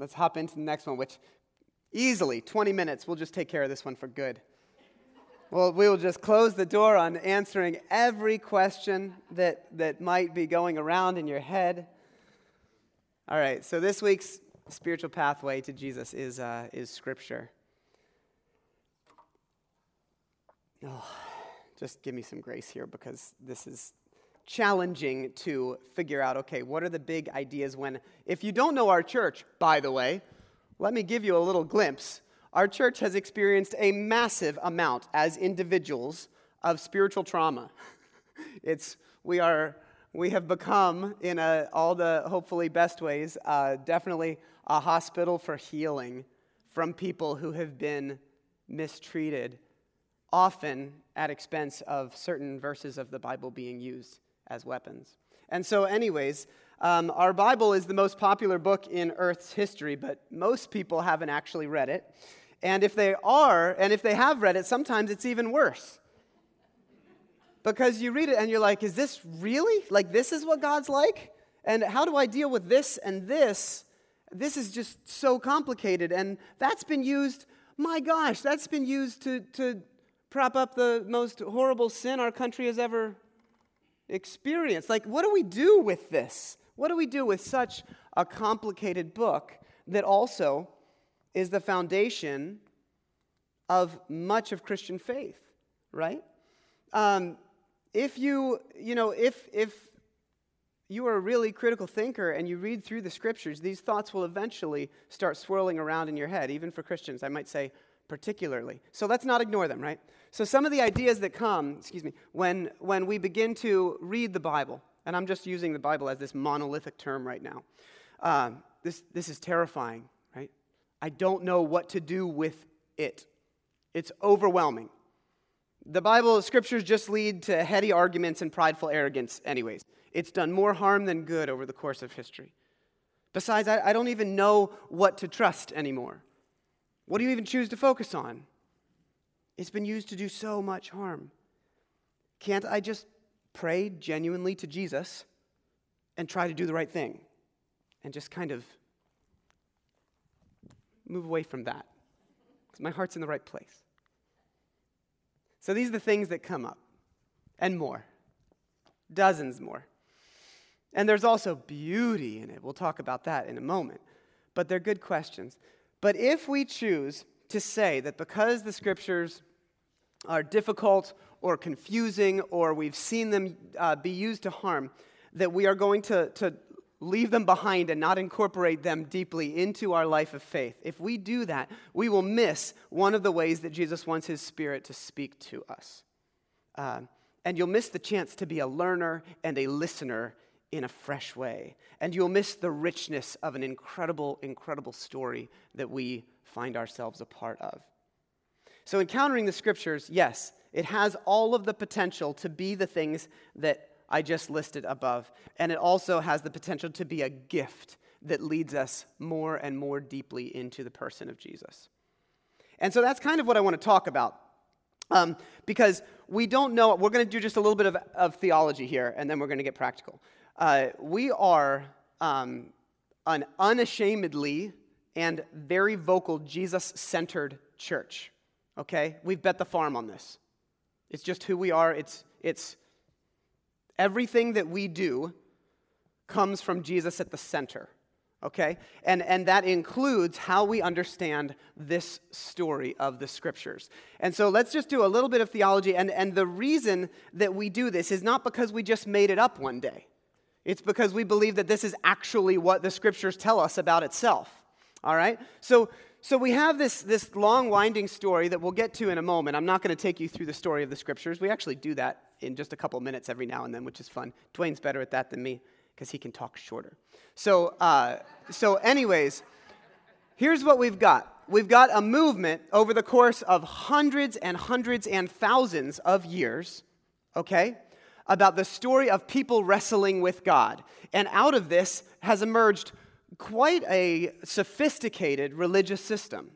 let's hop into the next one, which easily 20 minutes, we'll just take care of this one for good. Well, we will just close the door on answering every question that, that might be going around in your head. All right, so this week's spiritual pathway to Jesus is, uh, is Scripture. Oh, just give me some grace here because this is challenging to figure out okay, what are the big ideas when, if you don't know our church, by the way, let me give you a little glimpse our church has experienced a massive amount as individuals of spiritual trauma. It's, we, are, we have become, in a, all the hopefully best ways, uh, definitely a hospital for healing from people who have been mistreated, often at expense of certain verses of the Bible being used as weapons. And so, anyways, um, our Bible is the most popular book in Earth's history, but most people haven't actually read it. And if they are, and if they have read it, sometimes it's even worse. Because you read it and you're like, is this really? Like, this is what God's like? And how do I deal with this and this? This is just so complicated. And that's been used, my gosh, that's been used to, to prop up the most horrible sin our country has ever experienced. Like, what do we do with this? What do we do with such a complicated book that also is the foundation of much of Christian faith, right? Um, if you, you know, if, if you are a really critical thinker and you read through the scriptures, these thoughts will eventually start swirling around in your head, even for Christians, I might say particularly. So let's not ignore them, right? So some of the ideas that come, excuse me, when, when we begin to read the Bible, and I'm just using the Bible as this monolithic term right now, uh, this, this is terrifying right? I don't know what to do with it. It's overwhelming. The Bible, scriptures just lead to heady arguments and prideful arrogance, anyways. It's done more harm than good over the course of history. Besides, I, I don't even know what to trust anymore. What do you even choose to focus on? It's been used to do so much harm. Can't I just pray genuinely to Jesus and try to do the right thing and just kind of move away from that because my heart's in the right place. So these are the things that come up, and more, dozens more. And there's also beauty in it. We'll talk about that in a moment. But they're good questions. But if we choose to say that because the scriptures are difficult or confusing or we've seen them uh, be used to harm, that we are going to, to leave them behind and not incorporate them deeply into our life of faith, if we do that, we will miss one of the ways that Jesus wants his spirit to speak to us. Uh, and you'll miss the chance to be a learner and a listener in a fresh way. And you'll miss the richness of an incredible, incredible story that we find ourselves a part of. So, encountering the scriptures, yes, it has all of the potential to be the things that I just listed above. And it also has the potential to be a gift that leads us more and more deeply into the person of Jesus. And so that's kind of what I want to talk about. Um, because we don't know, we're going to do just a little bit of, of theology here, and then we're going to get practical. Uh, we are um, an unashamedly and very vocal Jesus centered church. Okay? We've bet the farm on this. It's just who we are, it's, it's Everything that we do comes from Jesus at the center, okay? And, and that includes how we understand this story of the scriptures. And so let's just do a little bit of theology. And, and the reason that we do this is not because we just made it up one day, it's because we believe that this is actually what the scriptures tell us about itself, all right? So, so we have this, this long, winding story that we'll get to in a moment. I'm not going to take you through the story of the scriptures. We actually do that in just a couple minutes every now and then, which is fun. Dwayne's better at that than me because he can talk shorter. So, uh, so, anyways, here's what we've got. We've got a movement over the course of hundreds and hundreds and thousands of years, okay, about the story of people wrestling with God. And out of this has emerged quite a sophisticated religious system,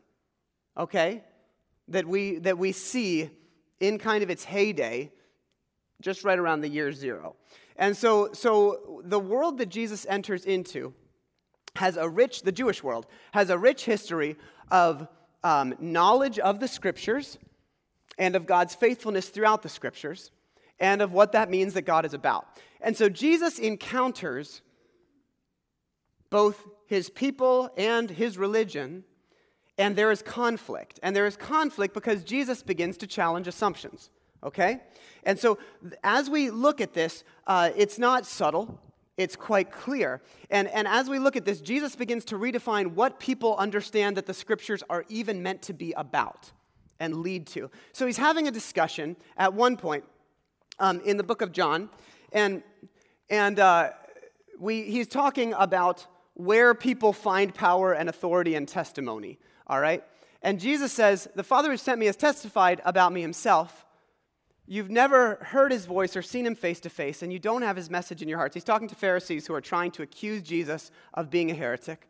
okay, that we, that we see in kind of its heyday just right around the year zero. And so, so the world that Jesus enters into has a rich, the Jewish world, has a rich history of um, knowledge of the scriptures and of God's faithfulness throughout the scriptures and of what that means that God is about. And so Jesus encounters both his people and his religion, and there is conflict. And there is conflict because Jesus begins to challenge assumptions, okay? And so as we look at this, uh, it's not subtle. It's quite clear. And, and as we look at this, Jesus begins to redefine what people understand that the scriptures are even meant to be about and lead to. So he's having a discussion at one point um, in the book of John, and, and uh, we, he's talking about where people find power and authority and testimony, all right? And Jesus says, The Father who sent me has testified about me himself. You've never heard his voice or seen him face to face, and you don't have his message in your hearts. He's talking to Pharisees who are trying to accuse Jesus of being a heretic.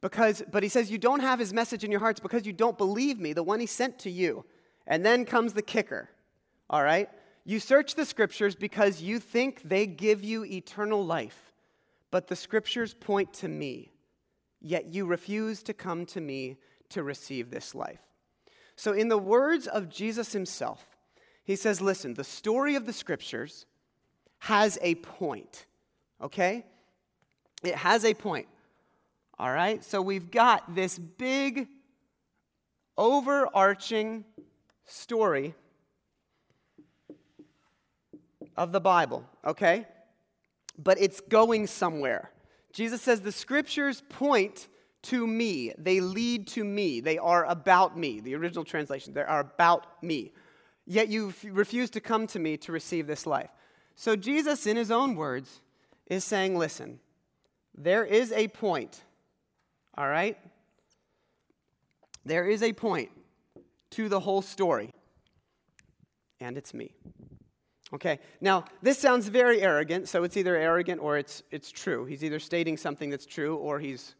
Because, but he says, You don't have his message in your hearts because you don't believe me, the one he sent to you. And then comes the kicker, all right? You search the scriptures because you think they give you eternal life, but the scriptures point to me, yet you refuse to come to me to receive this life. So, in the words of Jesus himself, he says, Listen, the story of the scriptures has a point, okay? It has a point. All right? So we've got this big, overarching story of the Bible, okay? But it's going somewhere. Jesus says the scriptures point to me, they lead to me, they are about me. The original translation, they are about me. Yet you refuse to come to me to receive this life. So Jesus, in his own words, is saying, listen, there is a point all right? There is a point to the whole story, and it's me. Okay, now this sounds very arrogant, so it's either arrogant or it's, it's true. He's either stating something that's true or he's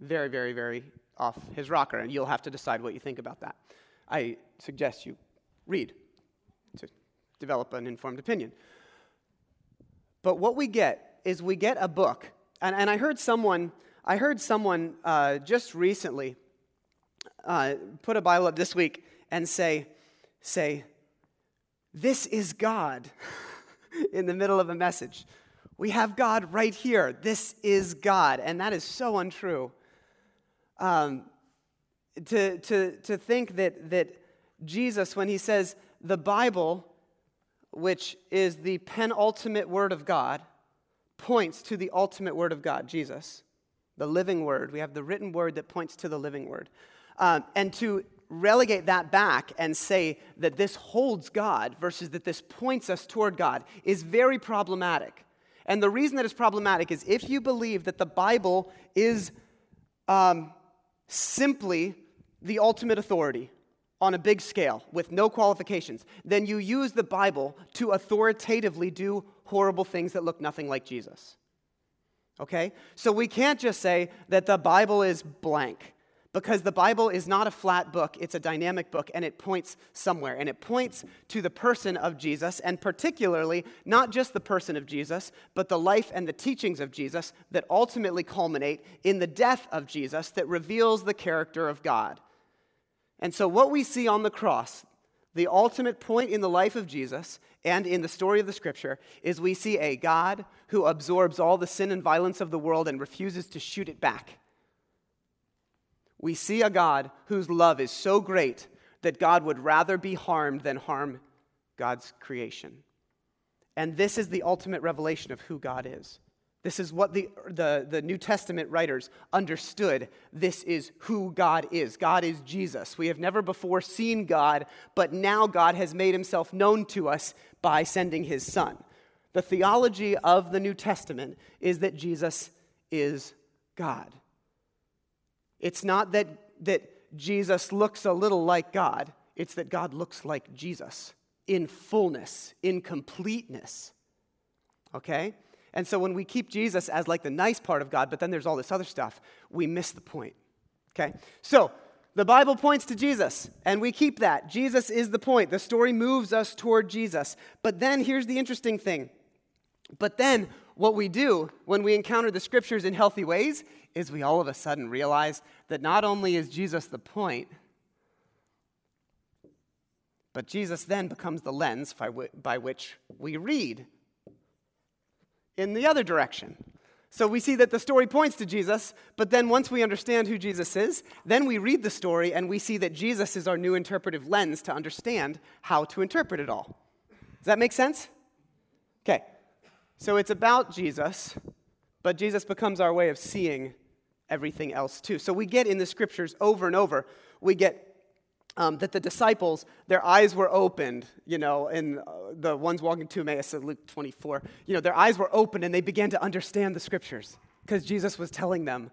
very, very, very off his rocker, and you'll have to decide what you think about that. I suggest you read to develop an informed opinion. But what we get is we get a book, and, and I heard someone I heard someone uh, just recently uh, put a Bible up this week and say, say, this is God in the middle of a message. We have God right here. This is God. And that is so untrue. Um, to, to, to think that, that Jesus, when he says the Bible, which is the penultimate word of God, points to the ultimate word of God, Jesus the living word. We have the written word that points to the living word. Um, and to relegate that back and say that this holds God versus that this points us toward God is very problematic. And the reason that it's problematic is if you believe that the Bible is um, simply the ultimate authority on a big scale with no qualifications, then you use the Bible to authoritatively do horrible things that look nothing like Jesus. Okay? So we can't just say that the Bible is blank because the Bible is not a flat book, it's a dynamic book and it points somewhere. And it points to the person of Jesus, and particularly not just the person of Jesus, but the life and the teachings of Jesus that ultimately culminate in the death of Jesus that reveals the character of God. And so, what we see on the cross, the ultimate point in the life of Jesus and in the story of the scripture is we see a God who absorbs all the sin and violence of the world and refuses to shoot it back. We see a God whose love is so great that God would rather be harmed than harm God's creation. And this is the ultimate revelation of who God is. This is what the, the, the, New Testament writers understood. This is who God is. God is Jesus. We have never before seen God, but now God has made himself known to us by sending his Son. The theology of the New Testament is that Jesus is God. It's not that, that Jesus looks a little like God, it's that God looks like Jesus in fullness, in completeness. Okay? And so when we keep Jesus as like the nice part of God, but then there's all this other stuff, we miss the point. Okay? So the Bible points to Jesus, and we keep that. Jesus is the point. The story moves us toward Jesus. But then here's the interesting thing. But then what we do when we encounter the scriptures in healthy ways is we all of a sudden realize that not only is Jesus the point, but Jesus then becomes the lens by, w- by which we read in the other direction. So we see that the story points to Jesus, but then once we understand who Jesus is, then we read the story and we see that Jesus is our new interpretive lens to understand how to interpret it all. Does that make sense? Okay. So it's about Jesus, but Jesus becomes our way of seeing everything else too. So we get in the scriptures over and over, we get um, that the disciples, their eyes were opened, you know, and uh, the ones walking to Emmaus, in Luke 24, you know, their eyes were opened and they began to understand the scriptures because Jesus was telling them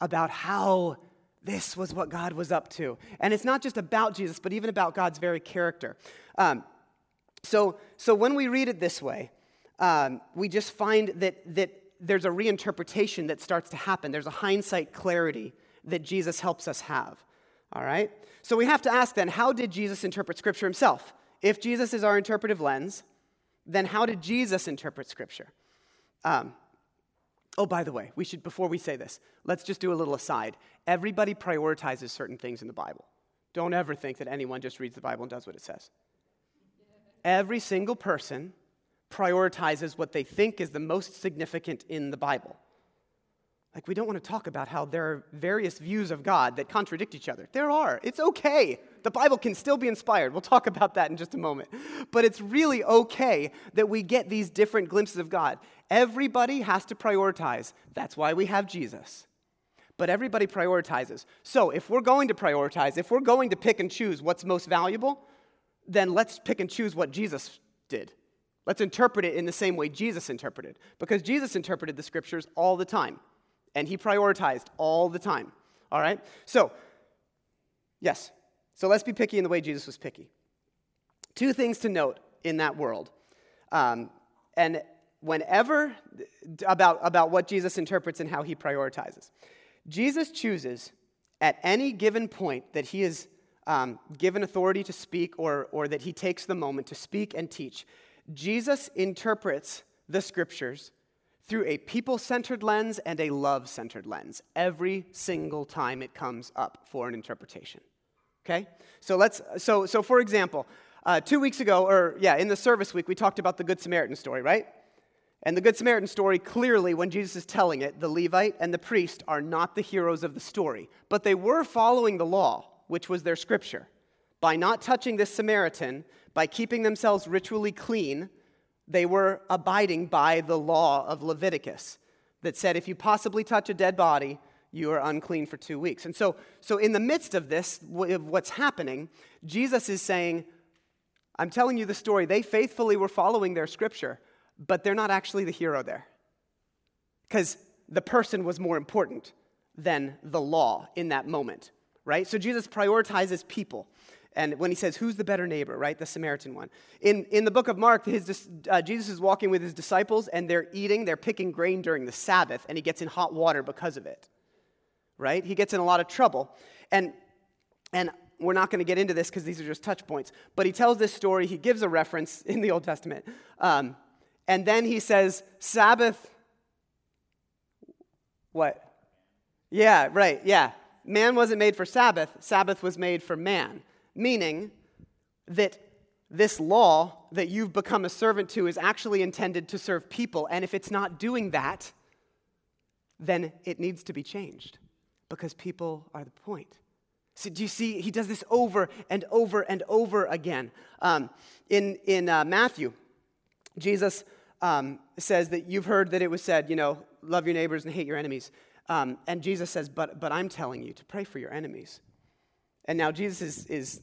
about how this was what God was up to. And it's not just about Jesus, but even about God's very character. Um, so, so when we read it this way, um, we just find that, that there's a reinterpretation that starts to happen. There's a hindsight clarity that Jesus helps us have. All right? So we have to ask then how did Jesus interpret Scripture himself? If Jesus is our interpretive lens, then how did Jesus interpret Scripture? Um, oh, by the way, we should, before we say this, let's just do a little aside. Everybody prioritizes certain things in the Bible. Don't ever think that anyone just reads the Bible and does what it says. Every single person prioritizes what they think is the most significant in the Bible. Like, we don't want to talk about how there are various views of God that contradict each other. There are. It's okay. The Bible can still be inspired. We'll talk about that in just a moment. But it's really okay that we get these different glimpses of God. Everybody has to prioritize. That's why we have Jesus. But everybody prioritizes. So, if we're going to prioritize, if we're going to pick and choose what's most valuable, then let's pick and choose what Jesus did. Let's interpret it in the same way Jesus interpreted, because Jesus interpreted the scriptures all the time and he prioritized all the time. All right? So, yes. So let's be picky in the way Jesus was picky. Two things to note in that world. Um, and whenever, about, about what Jesus interprets and how he prioritizes. Jesus chooses at any given point that he is um, given authority to speak or, or that he takes the moment to speak and teach. Jesus interprets the scriptures through a people centered lens and a love centered lens every single time it comes up for an interpretation. Okay? So let's, so, so for example, uh, two weeks ago, or yeah, in the service week, we talked about the Good Samaritan story, right? And the Good Samaritan story, clearly, when Jesus is telling it, the Levite and the priest are not the heroes of the story, but they were following the law, which was their scripture. By not touching this Samaritan, by keeping themselves ritually clean, they were abiding by the law of Leviticus that said if you possibly touch a dead body, you are unclean for two weeks. And so, so in the midst of this, of what's happening, Jesus is saying, I'm telling you the story. They faithfully were following their scripture, but they're not actually the hero there. Because the person was more important than the law in that moment, right? So Jesus prioritizes people and when he says, Who's the better neighbor, right? The Samaritan one. In, in the book of Mark, his, uh, Jesus is walking with his disciples and they're eating, they're picking grain during the Sabbath, and he gets in hot water because of it, right? He gets in a lot of trouble. And, and we're not going to get into this because these are just touch points, but he tells this story, he gives a reference in the Old Testament. Um, and then he says, Sabbath, what? Yeah, right, yeah. Man wasn't made for Sabbath, Sabbath was made for man meaning that this law that you've become a servant to is actually intended to serve people. And if it's not doing that, then it needs to be changed because people are the point. So, do you see? He does this over and over and over again. Um, in in uh, Matthew, Jesus um, says that you've heard that it was said, you know, love your neighbors and hate your enemies. Um, and Jesus says, but, but I'm telling you to pray for your enemies. And now Jesus is, is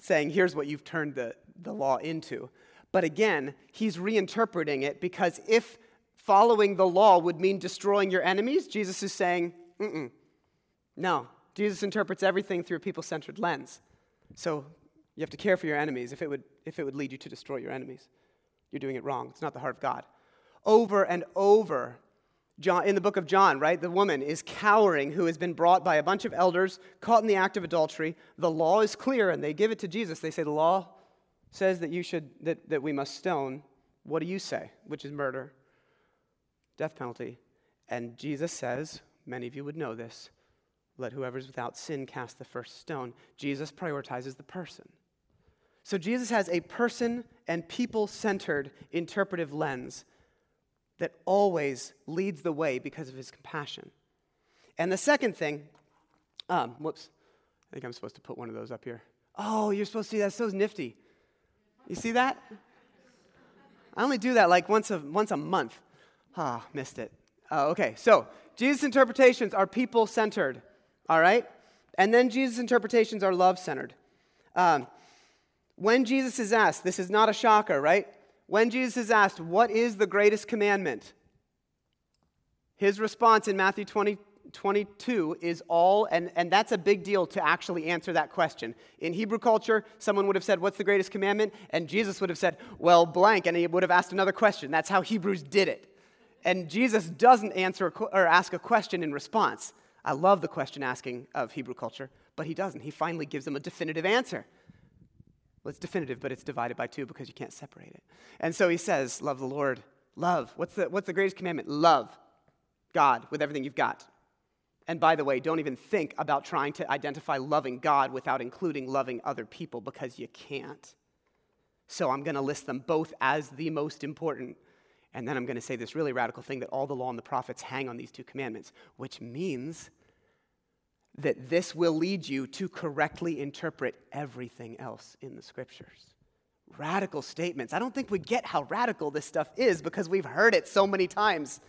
saying, here's what you've turned the, the law into. But again, he's reinterpreting it because if following the law would mean destroying your enemies, Jesus is saying, Mm-mm. no. Jesus interprets everything through a people centered lens. So you have to care for your enemies if it, would, if it would lead you to destroy your enemies. You're doing it wrong. It's not the heart of God. Over and over, John, in the book of John, right? The woman is cowering who has been brought by a bunch of elders, caught in the act of adultery. The law is clear, and they give it to Jesus. They say, The law says that you should that, that we must stone. What do you say? Which is murder. death penalty. And Jesus says, many of you would know this, let whoever's without sin cast the first stone. Jesus prioritizes the person. So Jesus has a person and people centered interpretive lens that always leads the way because of his compassion. And the second thing, um, whoops, I think I'm supposed to put one of those up here. Oh, you're supposed to see that. So nifty. You see that? I only do that like once a, once a month. Ah, oh, missed it. Oh, okay, so Jesus' interpretations are people centered, all right? And then Jesus' interpretations are love centered. Um, when Jesus is asked, this is not a shocker, right? When Jesus is asked, What is the greatest commandment? His response in Matthew 20, 22 is all, and, and that's a big deal to actually answer that question. In Hebrew culture, someone would have said, What's the greatest commandment? And Jesus would have said, Well, blank, and he would have asked another question. That's how Hebrews did it. And Jesus doesn't answer or ask a question in response. I love the question asking of Hebrew culture, but he doesn't. He finally gives them a definitive answer. Well, it's definitive, but it's divided by two because you can't separate it. And so he says, Love the Lord. Love. What's the, what's the greatest commandment? Love God with everything you've got. And by the way, don't even think about trying to identify loving God without including loving other people because you can't. So I'm going to list them both as the most important. And then I'm going to say this really radical thing that all the law and the prophets hang on these two commandments, which means that this will lead you to correctly interpret everything else in the scriptures. Radical statements. I don't think we get how radical this stuff is because we've heard it so many times.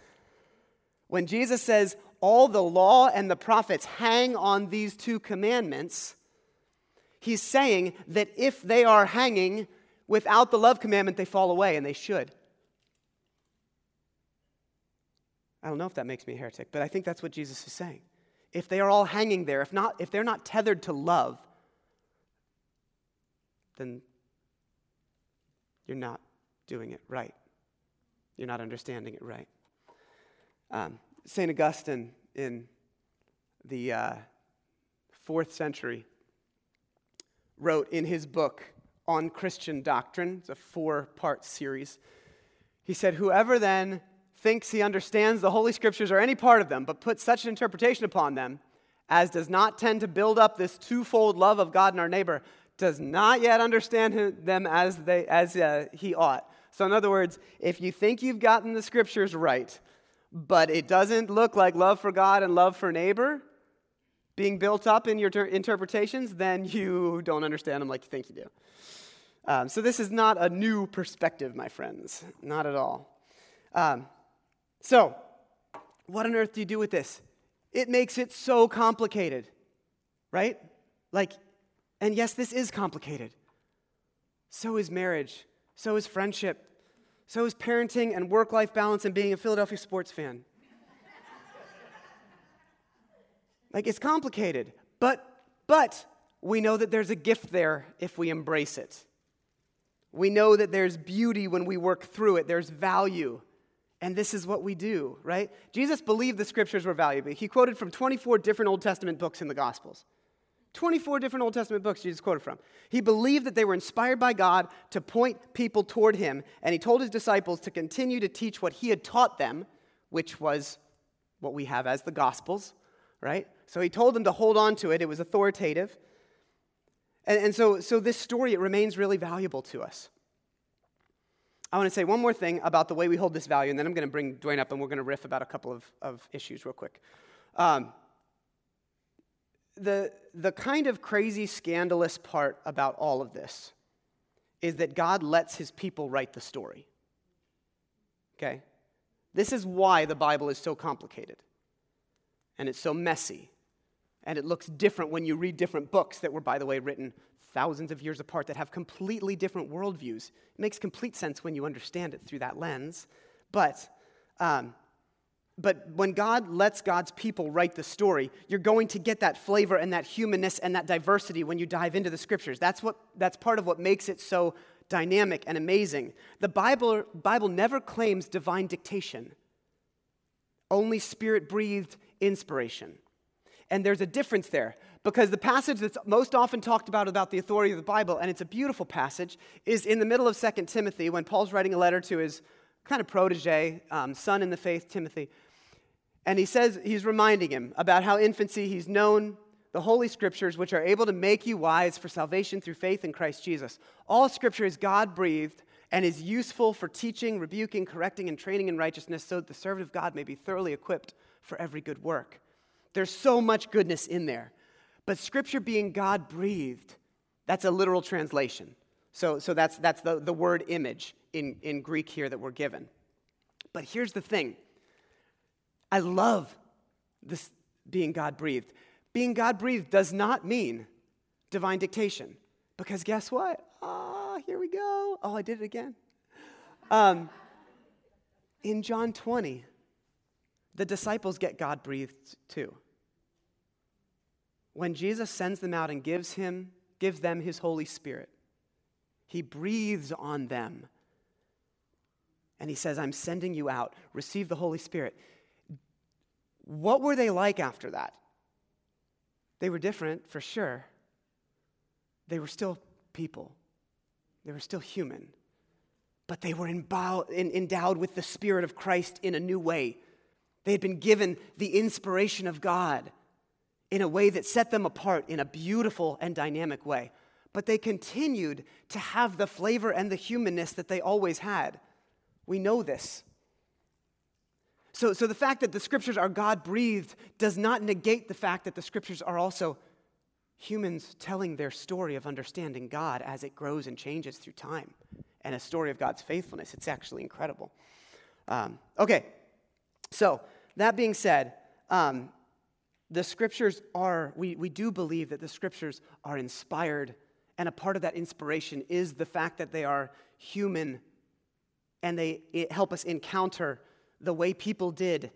When Jesus says, all the law and the prophets hang on these two commandments, he's saying that if they are hanging without the love commandment, they fall away, and they should. I don't know if that makes me a heretic, but I think that's what Jesus is saying if they are all hanging there, if, not, if they're not tethered to love, then you're not doing it right. You're not understanding it right. Um, St. Augustine in the uh, fourth century wrote in his book on Christian doctrine, it's a four part series. He said, Whoever then thinks he understands the Holy Scriptures or any part of them, but puts such an interpretation upon them as does not tend to build up this twofold love of God and our neighbor, does not yet understand them as, they, as uh, he ought. So, in other words, if you think you've gotten the Scriptures right, but it doesn't look like love for God and love for neighbor being built up in your ter- interpretations, then you don't understand them like you think you do. Um, so, this is not a new perspective, my friends. Not at all. Um, so, what on earth do you do with this? It makes it so complicated, right? Like, and yes, this is complicated. So is marriage, so is friendship, so is parenting and work life balance and being a Philadelphia sports fan. like, it's complicated, but, but we know that there's a gift there if we embrace it. We know that there's beauty when we work through it, there's value. And this is what we do, right? Jesus believed the scriptures were valuable. He quoted from 24 different Old Testament books in the Gospels. 24 different Old Testament books Jesus quoted from. He believed that they were inspired by God to point people toward him, and he told his disciples to continue to teach what he had taught them, which was what we have as the Gospels, right? So he told them to hold on to it, it was authoritative. And, and so, so this story, it remains really valuable to us. I want to say one more thing about the way we hold this value, and then I'm going to bring Dwayne up and we're going to riff about a couple of, of issues real quick. Um, the, the kind of crazy, scandalous part about all of this is that God lets his people write the story. Okay? This is why the Bible is so complicated and it's so messy and it looks different when you read different books that were, by the way, written thousands of years apart that have completely different worldviews. It makes complete sense when you understand it through that lens. But, um, but when God lets God's people write the story, you're going to get that flavor and that humanness and that diversity when you dive into the scriptures. That's, what, that's part of what makes it so dynamic and amazing. The Bible, Bible never claims divine dictation, only spirit breathed inspiration. And there's a difference there because the passage that's most often talked about about the authority of the Bible, and it's a beautiful passage, is in the middle of 2 Timothy when Paul's writing a letter to his kind of protege, um, son in the faith, Timothy. And he says, he's reminding him about how infancy he's known the Holy Scriptures, which are able to make you wise for salvation through faith in Christ Jesus. All Scripture is God breathed and is useful for teaching, rebuking, correcting, and training in righteousness so that the servant of God may be thoroughly equipped for every good work. There's so much goodness in there. But Scripture being God breathed, that's a literal translation. So, so that's, that's the, the word image in, in Greek here that we're given. But here's the thing I love this being God breathed. Being God breathed does not mean divine dictation. Because guess what? Ah, oh, here we go. Oh, I did it again. Um, in John 20, the disciples get God breathed too. When Jesus sends them out and gives him gives them his Holy Spirit, he breathes on them. And he says, I'm sending you out. Receive the Holy Spirit. What were they like after that? They were different, for sure. They were still people, they were still human. But they were endowed with the Spirit of Christ in a new way. They had been given the inspiration of God in a way that set them apart in a beautiful and dynamic way. But they continued to have the flavor and the humanness that they always had. We know this. So, so the fact that the scriptures are God breathed does not negate the fact that the scriptures are also humans telling their story of understanding God as it grows and changes through time, and a story of God's faithfulness. It's actually incredible. Um, okay, so that being said, um, the scriptures are, we, we do believe that the scriptures are inspired, and a part of that inspiration is the fact that they are human and they help us encounter the way people did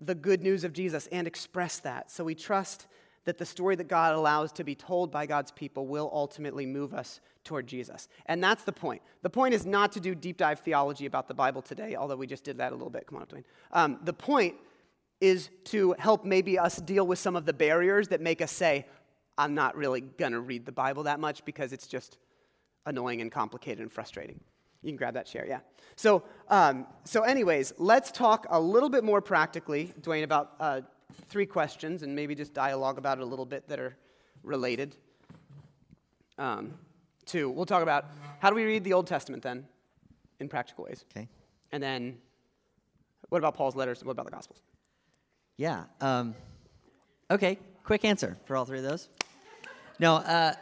the good news of Jesus and express that. So we trust that the story that God allows to be told by God's people will ultimately move us toward Jesus. And that's the point. The point is not to do deep dive theology about the Bible today, although we just did that a little bit. Come on up, Dwayne. Um, the point is to help maybe us deal with some of the barriers that make us say, I'm not really going to read the Bible that much because it's just annoying and complicated and frustrating. You can grab that chair, yeah. So, um, so anyways, let's talk a little bit more practically, Dwayne, about uh, three questions and maybe just dialogue about it a little bit that are related. Um, two, we'll talk about how do we read the Old Testament then, in practical ways. Okay. And then, what about Paul's letters? What about the Gospels? Yeah. Um, okay. Quick answer for all three of those. No. Uh,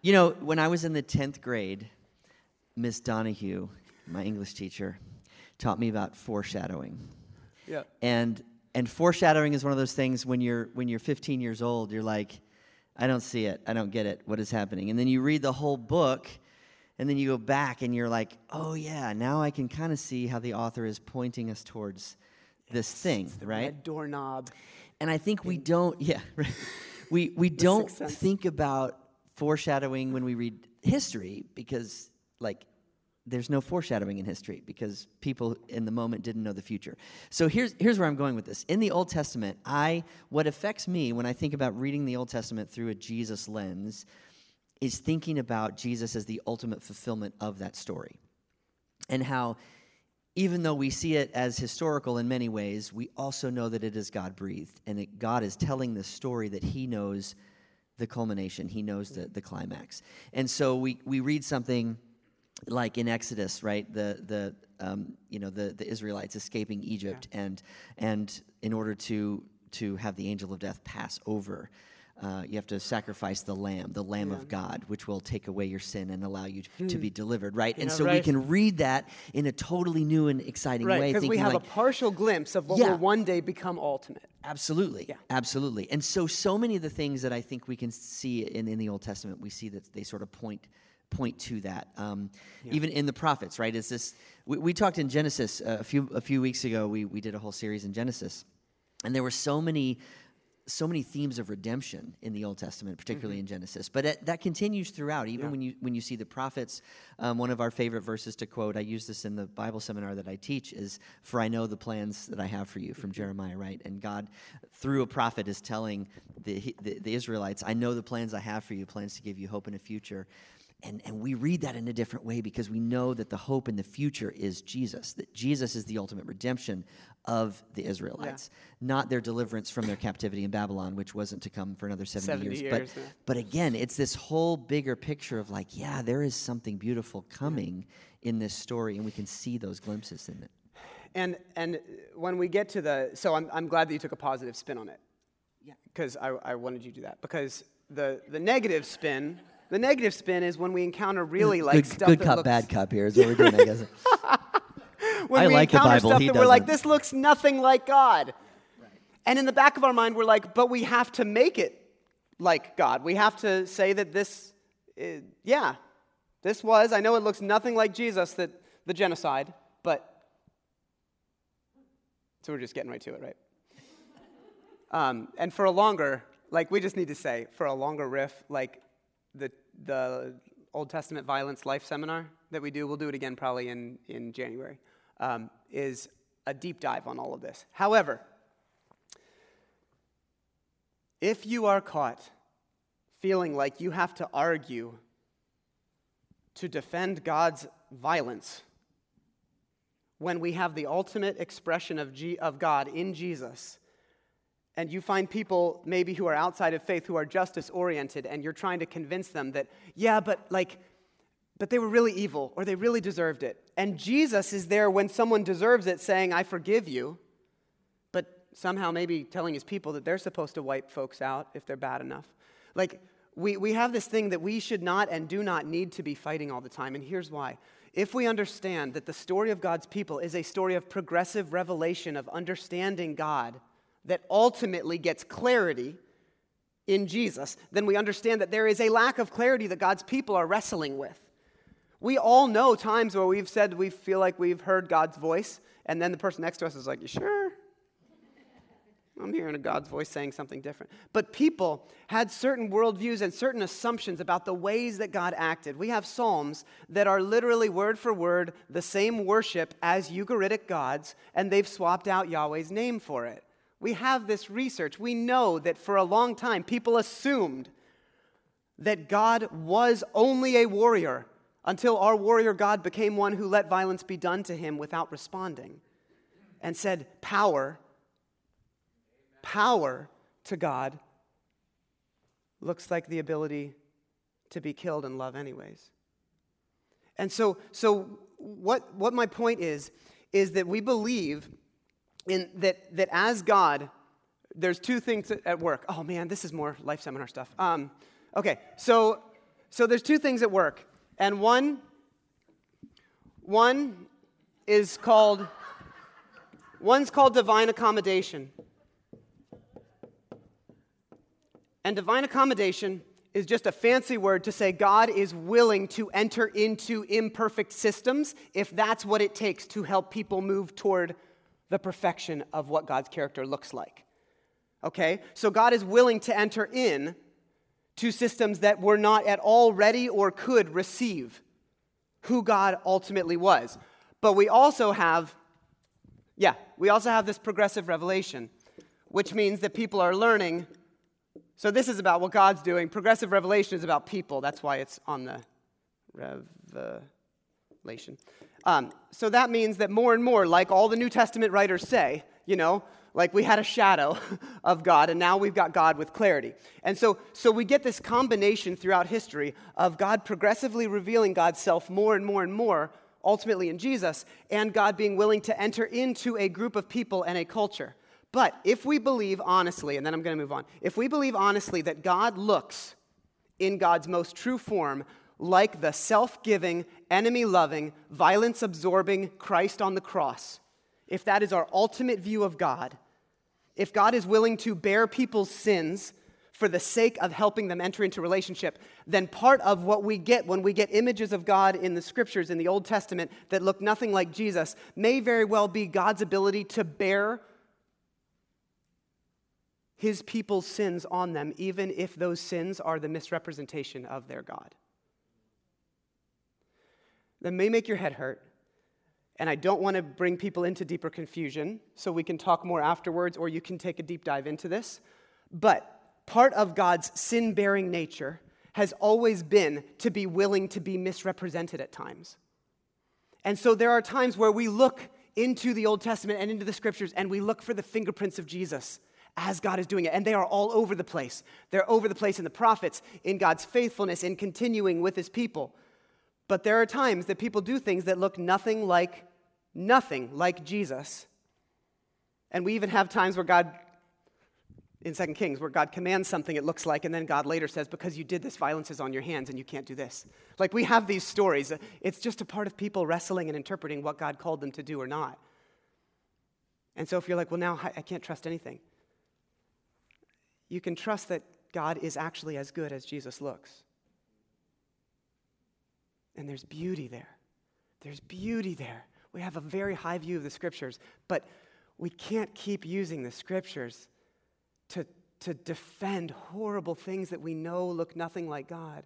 you know, when I was in the tenth grade, Miss Donahue, my English teacher, taught me about foreshadowing. Yeah. And and foreshadowing is one of those things when you're when you're 15 years old, you're like, I don't see it, I don't get it, what is happening? And then you read the whole book, and then you go back and you're like, oh yeah, now I can kind of see how the author is pointing us towards this thing, right? Red doorknob. And I think we don't, yeah, right. we we don't think about foreshadowing when we read history because like there's no foreshadowing in history because people in the moment didn't know the future. So here's here's where I'm going with this. In the Old Testament, I what affects me when I think about reading the Old Testament through a Jesus lens is thinking about Jesus as the ultimate fulfillment of that story. And how even though we see it as historical in many ways, we also know that it is God breathed and that God is telling this story that he knows the culmination, he knows the, the climax. And so we, we read something like in Exodus, right? The the um, you know the the Israelites escaping Egypt, yeah. and and in order to to have the angel of death pass over. Uh, you have to sacrifice the lamb, the lamb yeah. of God, which will take away your sin and allow you to, to be hmm. delivered, right? and so right. we can read that in a totally new and exciting right, way. Because we have like, a partial glimpse of what yeah. will one day become ultimate. Absolutely. Yeah. Absolutely. And so, so many of the things that I think we can see in, in the Old Testament, we see that they sort of point point to that. Um, yeah. Even in the prophets, right? Is this? We, we talked in Genesis uh, a few a few weeks ago. We we did a whole series in Genesis, and there were so many so many themes of redemption in the Old Testament, particularly mm-hmm. in Genesis. But it, that continues throughout, even yeah. when you when you see the prophets. Um, one of our favorite verses to quote, I use this in the Bible seminar that I teach, is "For I know the plans that I have for you," from mm-hmm. Jeremiah, right? And God, through a prophet, is telling the, the the Israelites, "I know the plans I have for you, plans to give you hope and a future." And, and we read that in a different way because we know that the hope in the future is Jesus, that Jesus is the ultimate redemption of the Israelites, yeah. not their deliverance from their captivity in Babylon, which wasn't to come for another 70, 70 years. years but, yeah. but again, it's this whole bigger picture of like, yeah, there is something beautiful coming yeah. in this story, and we can see those glimpses in it. And, and when we get to the, so I'm, I'm glad that you took a positive spin on it. Yeah. Because I, I wanted you to do that. Because the, the negative spin the negative spin is when we encounter really like good, stuff good cup, looks, bad cup here is what we're doing, I guess. when I we like the encounter Bible, stuff that we're like, this looks nothing like God. And in the back of our mind, we're like, but we have to make it like God. We have to say that this, uh, yeah, this was, I know it looks nothing like Jesus, that the genocide, but. So we're just getting right to it, right? Um, and for a longer, like we just need to say, for a longer riff, like the, the Old Testament violence life seminar that we do, we'll do it again probably in, in January, um, is a deep dive on all of this. However, if you are caught feeling like you have to argue to defend God's violence when we have the ultimate expression of, G- of God in Jesus, and you find people maybe who are outside of faith who are justice oriented, and you're trying to convince them that, yeah, but like, but they were really evil or they really deserved it. And Jesus is there when someone deserves it saying, I forgive you, but somehow maybe telling his people that they're supposed to wipe folks out if they're bad enough. Like, we, we have this thing that we should not and do not need to be fighting all the time, and here's why. If we understand that the story of God's people is a story of progressive revelation of understanding God, that ultimately gets clarity in Jesus, then we understand that there is a lack of clarity that God's people are wrestling with. We all know times where we've said we feel like we've heard God's voice, and then the person next to us is like, You sure? I'm hearing a God's voice saying something different. But people had certain worldviews and certain assumptions about the ways that God acted. We have Psalms that are literally word for word the same worship as Ugaritic gods, and they've swapped out Yahweh's name for it. We have this research. We know that for a long time, people assumed that God was only a warrior until our warrior God became one who let violence be done to him without responding and said, Power, power to God looks like the ability to be killed and love, anyways. And so, so what, what my point is, is that we believe in that, that as God, there's two things at work. Oh man, this is more life seminar stuff. Um, okay, so so there's two things at work, and one one is called one's called divine accommodation, and divine accommodation is just a fancy word to say God is willing to enter into imperfect systems if that's what it takes to help people move toward the perfection of what God's character looks like. Okay? So God is willing to enter in to systems that were not at all ready or could receive who God ultimately was. But we also have, yeah, we also have this progressive revelation, which means that people are learning. So this is about what God's doing. Progressive revelation is about people. That's why it's on the uh, revelation. Um, so that means that more and more, like all the New Testament writers say, you know, like we had a shadow of God and now we've got God with clarity. And so, so we get this combination throughout history of God progressively revealing God's self more and more and more, ultimately in Jesus, and God being willing to enter into a group of people and a culture. But if we believe honestly, and then I'm going to move on, if we believe honestly that God looks in God's most true form like the self giving, enemy loving, violence absorbing Christ on the cross, if that is our ultimate view of God, if God is willing to bear people's sins for the sake of helping them enter into relationship, then part of what we get when we get images of God in the scriptures in the Old Testament that look nothing like Jesus may very well be God's ability to bear his people's sins on them, even if those sins are the misrepresentation of their God that may make your head hurt. And I don't want to bring people into deeper confusion, so we can talk more afterwards, or you can take a deep dive into this. But part of God's sin bearing nature has always been to be willing to be misrepresented at times. And so there are times where we look into the Old Testament and into the scriptures and we look for the fingerprints of Jesus as God is doing it. And they are all over the place. They're over the place in the prophets, in God's faithfulness, in continuing with his people. But there are times that people do things that look nothing like, nothing like Jesus. And we even have times where God, in Second Kings, where God commands something it looks like, and then God later says, Because you did this, violence is on your hands, and you can't do this. Like we have these stories. It's just a part of people wrestling and interpreting what God called them to do or not. And so if you're like, Well, now I can't trust anything, you can trust that God is actually as good as Jesus looks. And there's beauty there. There's beauty there. We have a very high view of the scriptures, but we can't keep using the scriptures to, to defend horrible things that we know look nothing like God.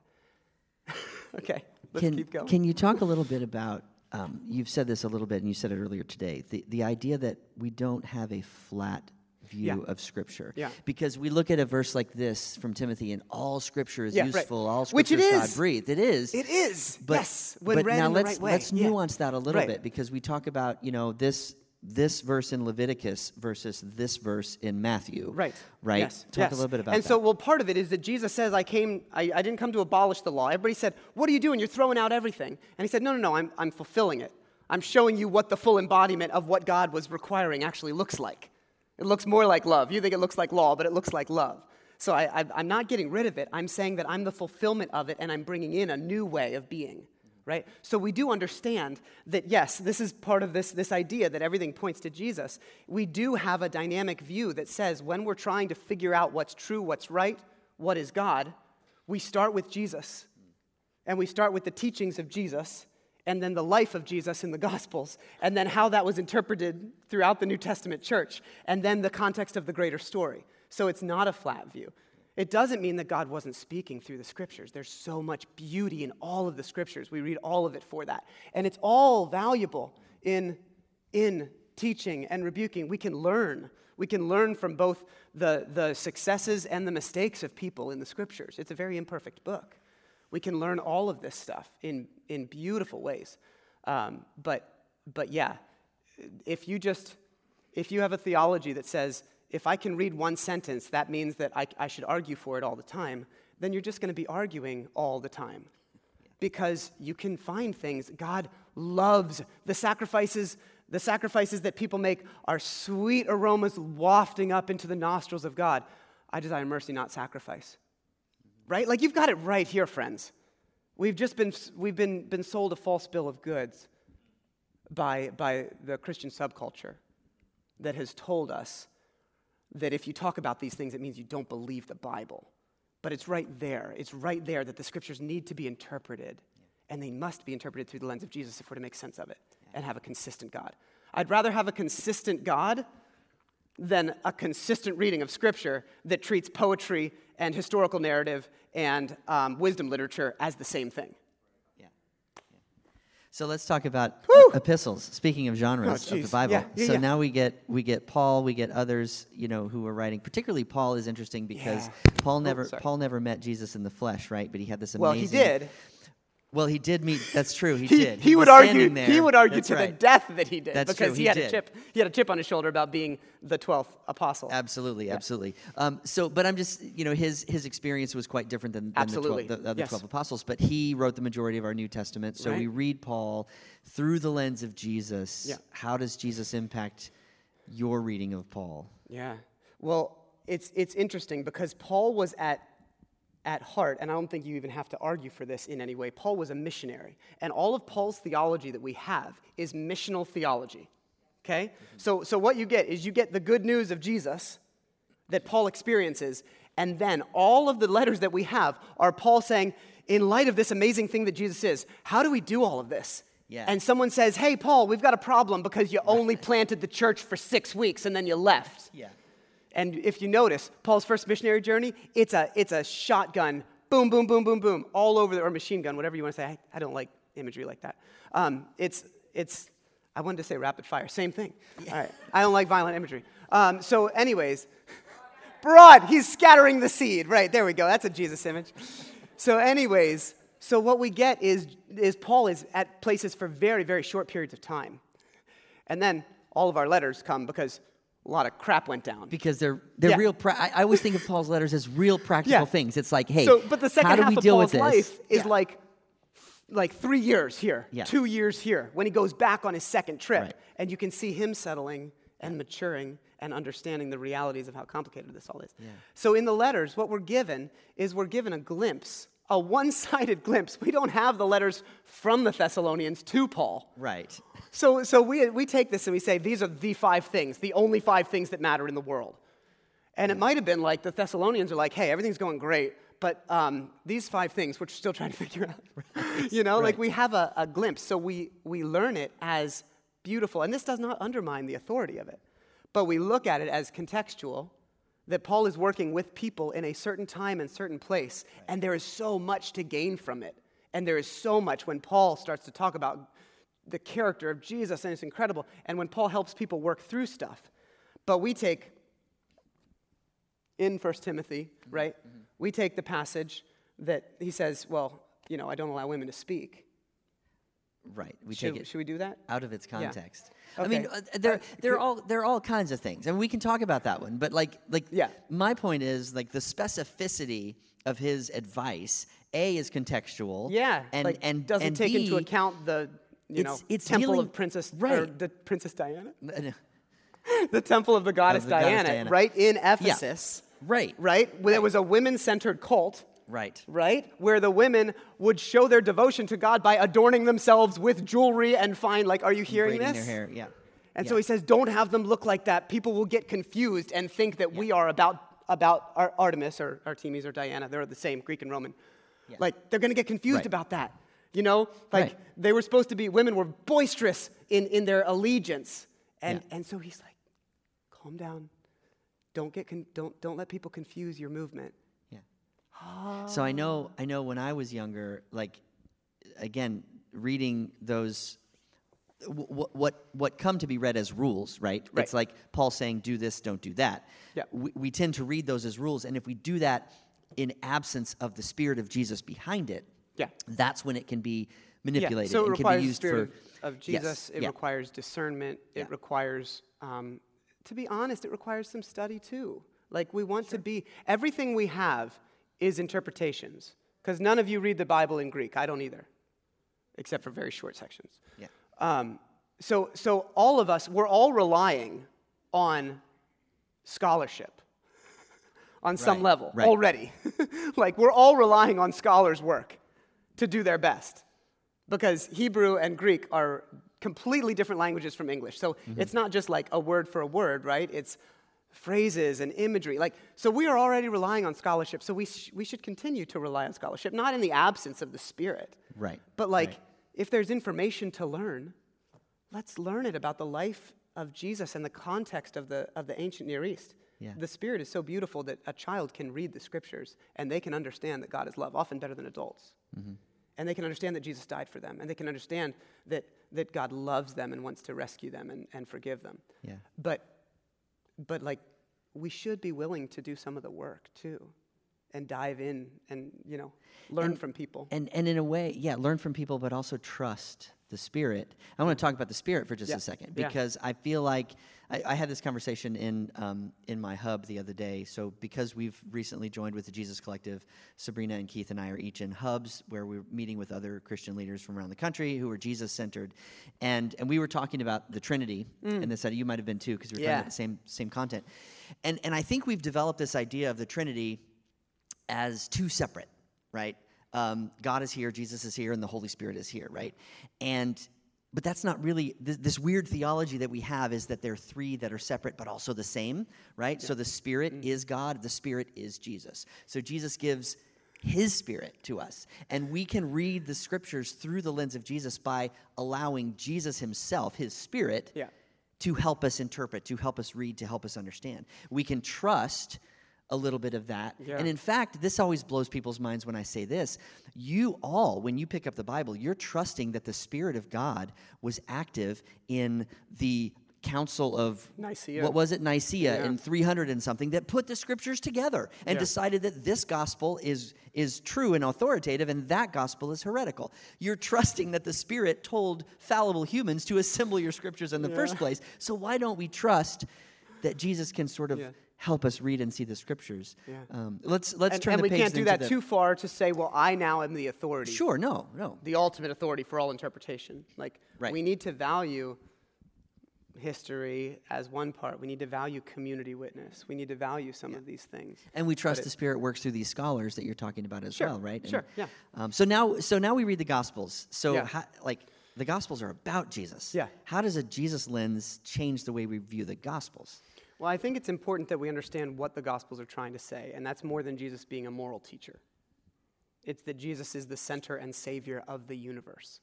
okay, let's can, keep going. Can you talk a little bit about? Um, you've said this a little bit, and you said it earlier today. The, the idea that we don't have a flat view Yeah. of Scripture. Yeah. Because we look at a verse like this from Timothy, and all Scripture is Yeah, right. useful, all Which Scripture it is. God breathed. It is. It is. But, yes, when but read now in let's the right way. let's nuance that a little Right. bit because we talk about you know this this verse in Leviticus versus this verse in Matthew. Right. Right. Yes. Talk yes. a little bit about And that. And so, well, part of it is that Jesus says, I came, I, I didn't come to abolish the law. Everybody said, What are you doing? You're throwing out everything. And he said, No, no, no, I'm, I'm fulfilling it. I'm showing you what the full embodiment of what God was requiring actually looks like. It looks more like love. You think it looks like law, but it looks like love. So I, I'm not getting rid of it. I'm saying that I'm the fulfillment of it, and I'm bringing in a new way of being right? So we do understand that, yes, this is part of this, this idea that everything points to Jesus. We do have a dynamic view that says when we're trying to figure out what's true, what's right, what is God, we start with Jesus. And we start with the teachings of Jesus, and then the life of Jesus in the Gospels, and then how that was interpreted throughout the New Testament church, and then the context of the greater story. So it's not a flat view. It doesn't mean that God wasn't speaking through the scriptures. There's so much beauty in all of the scriptures. We read all of it for that. And it's all valuable in, in teaching and rebuking. We can learn. We can learn from both the, the successes and the mistakes of people in the scriptures. It's a very imperfect book. We can learn all of this stuff in, in beautiful ways. Um, but, but yeah, if you just, if you have a theology that says, if I can read one sentence, that means that I, I should argue for it all the time, then you're just going to be arguing all the time. Because you can find things. God loves the sacrifices. The sacrifices that people make are sweet aromas wafting up into the nostrils of God. I desire mercy, not sacrifice. Right? Like you've got it right here, friends. We've just been, we've been, been sold a false bill of goods by, by the Christian subculture that has told us that if you talk about these things, it means you don't believe the Bible. But it's right there. It's right there that the scriptures need to be interpreted, and they must be interpreted through the lens of Jesus if we're to make sense of it and have a consistent God. I'd rather have a consistent God than a consistent reading of scripture that treats poetry and historical narrative and um, wisdom literature as the same thing. Yeah. Yeah. So let's talk about Whew. epistles. Speaking of genres Oh, of the. Bible, Yeah, yeah, so now we get we get Paul, we get others, you know, who are writing. Particularly Paul is interesting because. Paul never sorry. Paul never met Jesus in the flesh, right? But he had this amazing. Well, he did. Well, he did meet. That's true. He, He, did. he was would argue. there. He would argue That's to the death that he did That's because true, he, he had did. a chip. He had a chip on his shoulder about being the twelfth apostle. Absolutely, absolutely. Um, so, but I'm just, you know, his his experience was quite different than, than the, 12, the other Yes. twelve apostles. But he wrote the majority of our New Testament, so we read Paul through the lens of Jesus. Yeah. How does Jesus impact your reading of Paul? Yeah. Well, it's, it's interesting because Paul was at, at heart, and I don't think you even have to argue for this in any way, Paul was a missionary. And all of Paul's theology that we have is missional theology. Okay? So, so what you get is you get the good news of Jesus that Paul experiences, and then all of the letters that we have are Paul saying, in light of this amazing thing that Jesus is, how do we do all of this? Yeah. And someone says, hey, Paul, we've got a problem because you only planted the church for six weeks and then you left. Yeah. And if you notice, Paul's first missionary journey, it's a, it's a shotgun, boom, boom, boom, boom, boom, all over the, or machine gun, whatever you want to say. I, I don't like imagery like that. Um, it's, it's, I wanted to say rapid fire, same thing. All right, I don't like violent imagery. Um, so, anyways, broad, he's scattering the seed. Right, there we go. That's a Jesus image. So, anyways, so what we get is, is Paul is at places for very, very short periods of time. And then all of our letters come because a lot of crap went down. Because they're they're Yeah. real. Pra- I, I always think of Paul's letters as real practical Yeah. things. It's like, hey, so, but the second how do half we of deal Paul's with this? life is Yeah. like, like three years here, two years here, when he goes back on his second trip. Right. And you can see him settling and maturing and understanding the realities of how complicated this all is. So in the letters, what we're given is we're given a glimpse, a one sided glimpse. We don't have the letters from the Thessalonians to Paul. right. So, so we, we take this and we say, these are the five things, the only five things that matter in the world. And it might have been like the Thessalonians are like, hey, everything's going great, but um, these five things, which we're still trying to figure out. you know, like we have a, a glimpse. So we, we learn it as beautiful. And this does not undermine the authority of it, but we look at it as contextual. That Paul is working with people in a certain time and certain place, and there is so much to gain from it. And there is so much when Paul starts to talk about the character of Jesus, and it's incredible. And when Paul helps people work through stuff. But we take, in 1 Timothy, mm-hmm. right? Mm-hmm. We take the passage that he says, well, you know, I don't allow women to speak. Right. We Should, take it should we do that? out of its Yeah. context. I mean, uh, there, there are all there are all kinds of things, and we can talk about that one. But like, like, Yeah. my point is like the specificity of his advice. A is contextual. Yeah. and like, and does and take into account the, you know, It's- it's temple dealing- of Princess, right. the Princess Diana? the temple of the goddess, the goddess Diana, Diana. right in Ephesus, Right. right? Where there was a women-centered cult. Right. right? Where the women would show their devotion to God by adorning themselves with jewelry and fine. Like, are you hearing Braiding this? their hair. Yeah. And Yeah. so he says, don't have them look like that. People will get confused and think that we are about about Ar- Artemis or Artemis or Diana. They're the same, Greek and Roman. Yeah. Like they're going to get confused Right. about that. You know, like Right. they were supposed to be. Women were boisterous in in their allegiance, and Yeah. and so he's like, calm down. Don't get con- don't don't let people confuse your movement. Yeah. So I know, I know when I was younger, like, again, reading those, what, what, what come to be read as rules, right? Right. It's like Paul saying, do this, don't do that. Yeah. We, we tend to read those as rules, and if we do that in absence of the spirit of Jesus behind it, Yeah. that's when it can be manipulated so it can requires be the used spirit for. of, of Yes, Jesus. It yeah. requires discernment. It Yeah. requires, um, to be honest, it requires some study too. Like we want to be everything we have is interpretations because none of you read the Bible in Greek. I don't either, except for very short sections. Yeah. Um, so, so all of us, we're all relying on scholarship on some Right, level right. already. like we're all relying on scholars' work to do their best because Hebrew and Greek are completely different languages from English. So Mm-hmm. it's not just like a word for a word, right? It's phrases and imagery. Like so we are already relying on scholarship. So we sh- we should continue to rely on scholarship, not in the absence of the spirit. Right, But like right. if there's information to learn, let's learn it about the life of Jesus and the context of the of the ancient Near East. Yeah. The spirit is so beautiful that a child can read the scriptures and they can understand that God is love, often better than adults. Mm-hmm. And they can understand that Jesus died for them, and they can understand that, that God loves them and wants to rescue them and, and forgive them. Yeah. But, but like, we should be willing to do some of the work too, and dive in and you know learn from people. And, and in a way, yeah, learn from people, but also trust the Spirit. I want to talk about the Spirit for just Yeah, a second yeah. because I feel like I, I had this conversation in, um, in my hub the other day. So, because we've recently joined with the Jesus Collective, Sabrina and Keith and I are each in hubs where we're meeting with other Christian leaders from around the country who are Jesus centered. And, and we were talking about the Trinity, and this you might have been too, because we were Mm. Yeah. talking about the same, same content. And, and I think we've developed this idea of the Trinity as two separate, right? Um, God is here, Jesus is here, and the Holy Spirit is here, right? And but that's not really this, this weird theology that we have is that there are three that are separate but also the same, right? So the Spirit is God, the Spirit is Jesus. So Jesus gives his spirit to us. And we can read the scriptures through the lens of Jesus by allowing Jesus himself, his spirit, Yeah. to help us interpret, to help us read, to help us understand. We can trust a little bit of that. Yeah. And in fact, this always blows people's minds when I say this. You all, when you pick up the Bible, you're trusting that the Spirit of God was active in the council of Nicaea. what was it Nicaea Yeah. in 300 and something that put the scriptures together and Yeah. decided that this gospel is is true and authoritative and that gospel is heretical. You're trusting that the spirit told fallible humans to assemble your scriptures in the first place. So why don't we trust that Jesus can sort of Yeah. Help us read and see the scriptures? Yeah. Um, let's let's and, turn and the we can't do that the- too far to say, well, I now am the authority. Sure, no, no. The ultimate authority for all interpretation. Like, Right. we need to value history as one part. We need to value community witness. We need to value some of these things. And we trust it- the Spirit works through these scholars that you're talking about as Sure, well, right? And, sure, yeah. Um, so now, so now we read the Gospels. So, Yeah. how, like, the Gospels are about Jesus. Yeah. How does a Jesus lens change the way we view the Gospels? Well, I think it's important that we understand what the Gospels are trying to say, and that's more than Jesus being a moral teacher. It's that Jesus is the center and savior of the universe.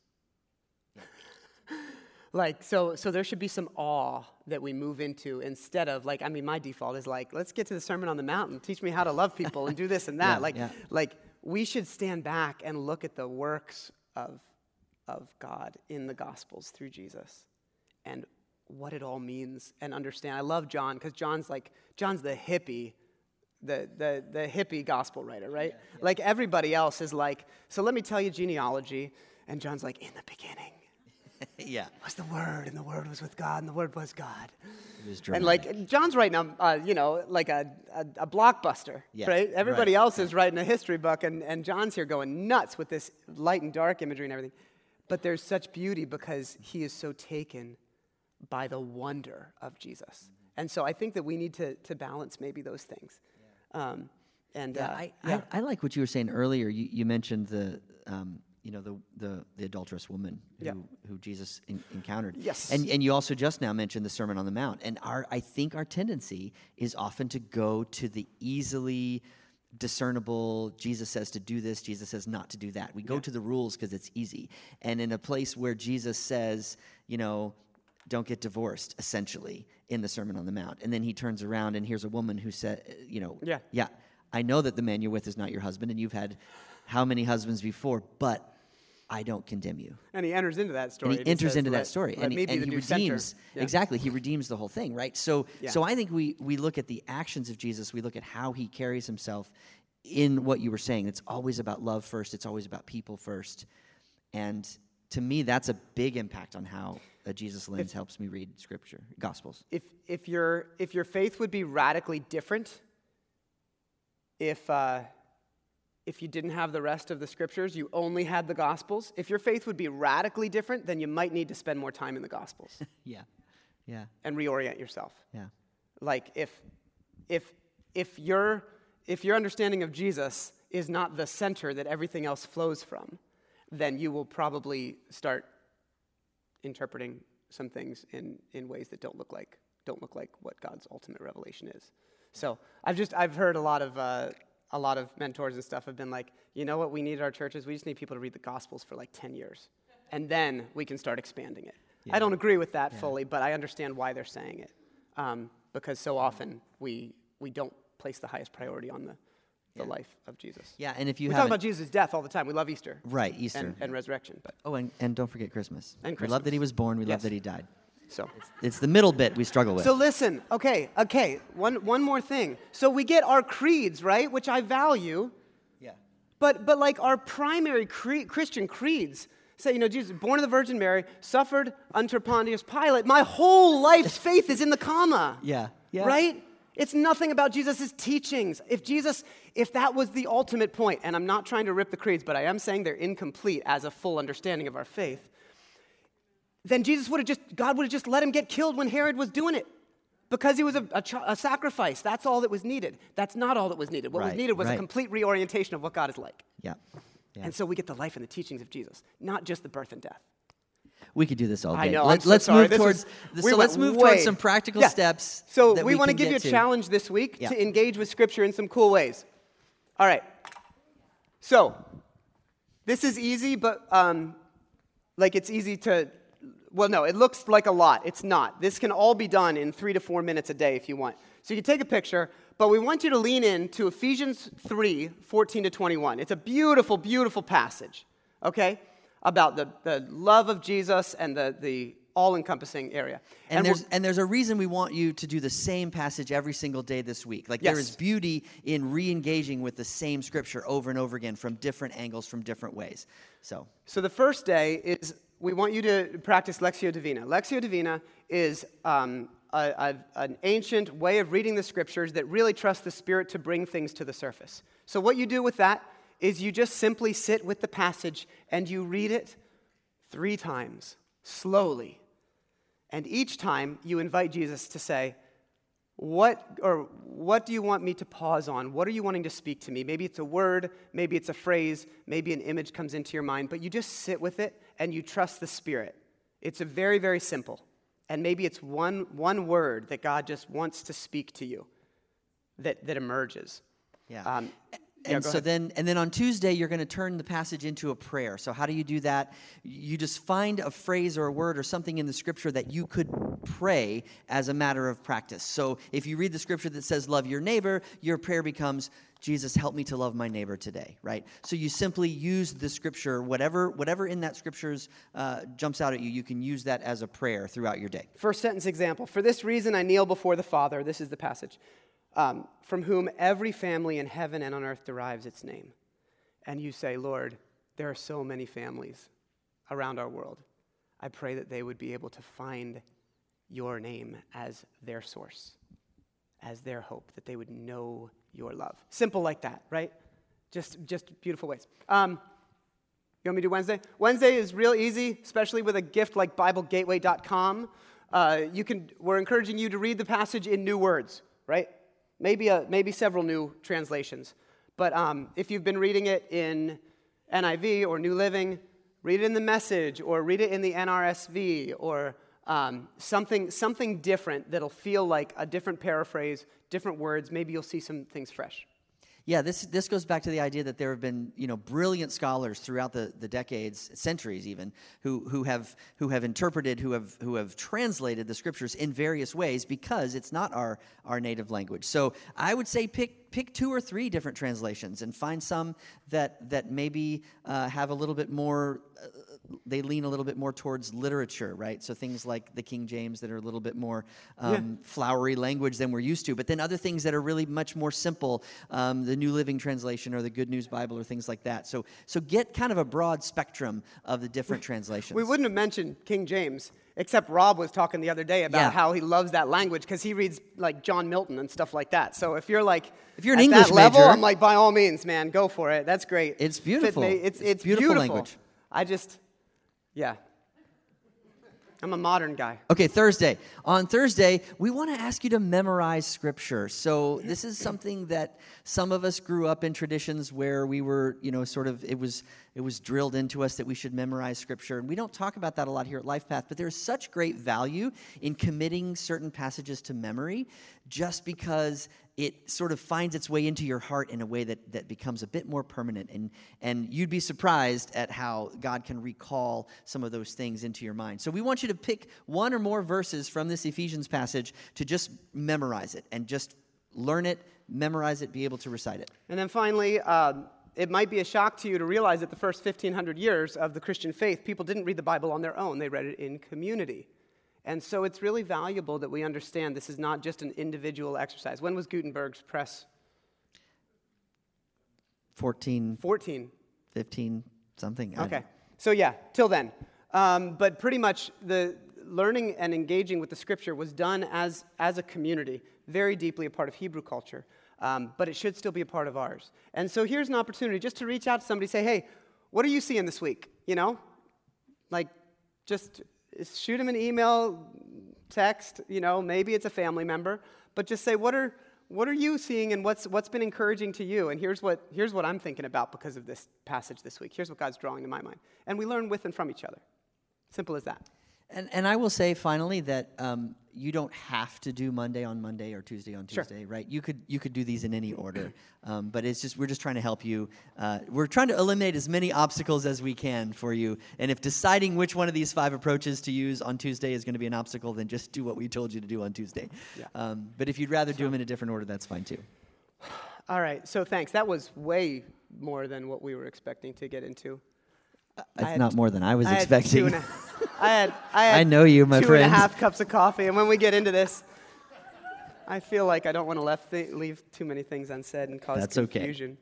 like, so, so there should be some awe that we move into instead of, like, I mean, my default is like, let's get to the Sermon on the Mountain, teach me how to love people and do this and that. Yeah, like, yeah. like, we should stand back and look at the works of, of God in the Gospels through Jesus and what it all means and understand. I love John because John's like, John's the hippie, the, the, the hippie gospel writer, right? Like everybody else is like, so let me tell you genealogy. And John's like, in the beginning yeah. was the Word, and the Word was with God, and the Word was God. It was And like John's writing, a, uh, you know, like a, a, a blockbuster, Yeah, right? Everybody right, else is writing a history book, and, and John's here going nuts with this light and dark imagery and everything. But there's such beauty because he is so taken by the wonder of Jesus. And so I think that we need to, to balance maybe those things. Um, and Yeah, uh, I, yeah. I, I like what you were saying earlier. You, you mentioned the, um, you know, the, the, the adulterous woman who, Yeah. who Jesus en- encountered. Yes. And, and you also just now mentioned the Sermon on the Mount. And our, I think our tendency is often to go to the easily discernible, Jesus says to do this, Jesus says not to do that. We go to the rules because it's easy. And in a place where Jesus says, you know, don't get divorced, essentially, in the Sermon on the Mount. And then he turns around and here's a woman who said, uh, you know, Yeah. yeah, I know that the man you're with is not your husband, and you've had how many husbands before, but I don't condemn you. And he enters into that story. And he and enters says, into "Let- that story, and he, and he redeems Yeah. exactly. He redeems the whole thing, right? So, Yeah. so I think we we look at the actions of Jesus. We look at how he carries himself in what you were saying. It's always about love first. It's always about people first, and to me, that's a big impact on how a Jesus lens helps me read Scripture, Gospels. if, if, your, if your faith would be radically different if, uh, if you didn't have the rest of the scriptures, you only had the gospels, if your faith would be radically different, then you might need to spend more time in the gospels Yeah, yeah, and reorient yourself. yeah. Like if, if, if, your, if your understanding of Jesus is not the center that everything else flows from, then you will probably start interpreting some things in, in ways that don't look like don't look like what God's ultimate revelation is. So I've just I've heard a lot of uh, a lot of mentors and stuff have been like, you know what we need at our churches? We just need people to read the Gospels for like ten years, and then we can start expanding it. I don't agree with that fully, but I understand why they're saying it, um, because so often we we don't place the highest priority on the the life of Jesus. Yeah, and if you we talk about Jesus' death all the time. We love Easter, Right, Easter. and, and resurrection, but Oh, and, and don't forget Christmas. And We love that he was born. We love that he died. so. It's the middle bit we struggle with. So listen, okay, okay, one, one more thing. So we get our creeds, right, which I value, yeah. but, but like our primary cre- Christian creeds say, you know, Jesus, born of the Virgin Mary, suffered under Pontius Pilate. My whole life's faith is in the comma. Yeah, yeah. Right? It's nothing about Jesus' teachings. If Jesus, if that was the ultimate point, and I'm not trying to rip the creeds, but I am saying they're incomplete as a full understanding of our faith, then Jesus would have just, God would have just let him get killed when Herod was doing it. Because he was a, a, a sacrifice. That's all that was needed. That's not all that was needed. What was needed was right. a complete reorientation of what God is like. Yeah. yeah. And so we get the life and the teachings of Jesus, not just the birth and death. We could do this all day. I know. Let, so let's move This towards. so we let's went move towards some practical Yeah. steps. So that we, want to give you a to. challenge this week Yeah. to engage with Scripture in some cool ways. All right. So this is easy, but um, like it's easy to. Well, no, it looks like a lot. It's not. This can all be done in three to four minutes a day if you want. So you can take a picture, but we want you to lean in to Ephesians 3 14 to 21. It's a beautiful, beautiful passage, okay? About the, the love of Jesus and the, the all encompassing area. And, and there's, and there's a reason we want you to do the same passage every single day this week. Like, yes. there is beauty in re engaging with the same scripture over and over again from different angles, from different ways. So, so the first day is we want you to practice Lectio Divina. Lectio Divina is um, a, a, an ancient way of reading the scriptures that really trusts the Spirit to bring things to the surface. So, what you do with that is you just simply sit with the passage and you read it three times, slowly and each time you invite Jesus to say, what or what do you want me to pause on? What are you wanting to speak to me? Maybe it's a word, maybe it's a phrase, maybe an image comes into your mind, but you just sit with it and you trust the Spirit. It's a very, very simple. And maybe it's one, one word that God just wants to speak to you that, that emerges. Yeah. Um, and so ahead. then and then on Tuesday you're going to turn the passage into a prayer. So how do you do that? You just find a phrase or a word or something in the scripture that you could pray as a matter of practice. So if you read the scripture that says love your neighbor, your prayer becomes Jesus help me to love my neighbor today, right? So you simply use the scripture whatever whatever in that scriptures uh, jumps out at you, you can use that as a prayer throughout your day. First sentence example. For this reason I kneel before the Father. This is the passage um, from whom every family in heaven and on earth derives its name. And you say, Lord, there are so many families around our world. I pray that they would be able to find your name as their source, as their hope, that they would know your love. Simple like that, right? Just, just beautiful ways. Um, you want me to do Wednesday? Wednesday is real easy, especially with a gift like BibleGateway.com. Uh, you can, we're encouraging you to read the passage in new words, right? Maybe, a, maybe several new translations. But um, if you've been reading it in NIV or New Living, read it in the Message or read it in the NRSV or um, something, something different that'll feel like a different paraphrase, different words. Maybe you'll see some things fresh. Yeah, this, this goes back to the idea that there have been you know, brilliant scholars throughout the, the decades, centuries even, who, who, have, who have interpreted, who have, who have translated the scriptures in various ways because it's not our, our native language. So I would say pick, pick two or three different translations and find some that, that maybe uh, have a little bit more. Uh, they lean a little bit more towards literature, right? So things like the King James that are a little bit more um, yeah. flowery language than we're used to, but then other things that are really much more simple, um, the New Living Translation or the Good News Bible or things like that. So, so get kind of a broad spectrum of the different translations. We wouldn't have mentioned King James. Except Rob was talking the other day about yeah. how he loves that language because he reads like John Milton and stuff like that. So if you're like if you're an English level, major, I'm like by all means, man, go for it. That's great. It's beautiful. It's, it's, it's beautiful, beautiful language. I just yeah. I'm a modern guy. Okay, Thursday. On Thursday, we want to ask you to memorize scripture. So, this is something that some of us grew up in traditions where we were, you know, sort of it was it was drilled into us that we should memorize scripture. And we don't talk about that a lot here at LifePath, but there's such great value in committing certain passages to memory just because it sort of finds its way into your heart in a way that, that becomes a bit more permanent. And, and you'd be surprised at how God can recall some of those things into your mind. So we want you to pick one or more verses from this Ephesians passage to just memorize it and just learn it, memorize it, be able to recite it. And then finally, um, it might be a shock to you to realize that the first 1500 years of the Christian faith, people didn't read the Bible on their own, they read it in community. And so it's really valuable that we understand this is not just an individual exercise. When was Gutenberg's press? 14. 14. 15, something. Okay. So, yeah, till then. Um, but pretty much the learning and engaging with the scripture was done as, as a community, very deeply a part of Hebrew culture. Um, but it should still be a part of ours. And so here's an opportunity just to reach out to somebody, say, hey, what are you seeing this week? You know? Like, just shoot them an email, text, you know, maybe it's a family member, but just say, what are, what are you seeing and what's, what's been encouraging to you? And here's what, here's what I'm thinking about because of this passage this week. Here's what God's drawing to my mind. And we learn with and from each other. Simple as that. And, and I will say finally that um, you don't have to do Monday on Monday or Tuesday on Tuesday, sure. right? You could you could do these in any order, um, but it's just we're just trying to help you. Uh, we're trying to eliminate as many obstacles as we can for you. And if deciding which one of these five approaches to use on Tuesday is going to be an obstacle, then just do what we told you to do on Tuesday. Yeah. Um, but if you'd rather so. do them in a different order, that's fine too. All right. So thanks. That was way more than what we were expecting to get into. It's not more than I was I had expecting. and a- I had, I had I know you, my two friend. and a half cups of coffee, and when we get into this, I feel like I don't want to left th- leave too many things unsaid and cause That's okay. confusion.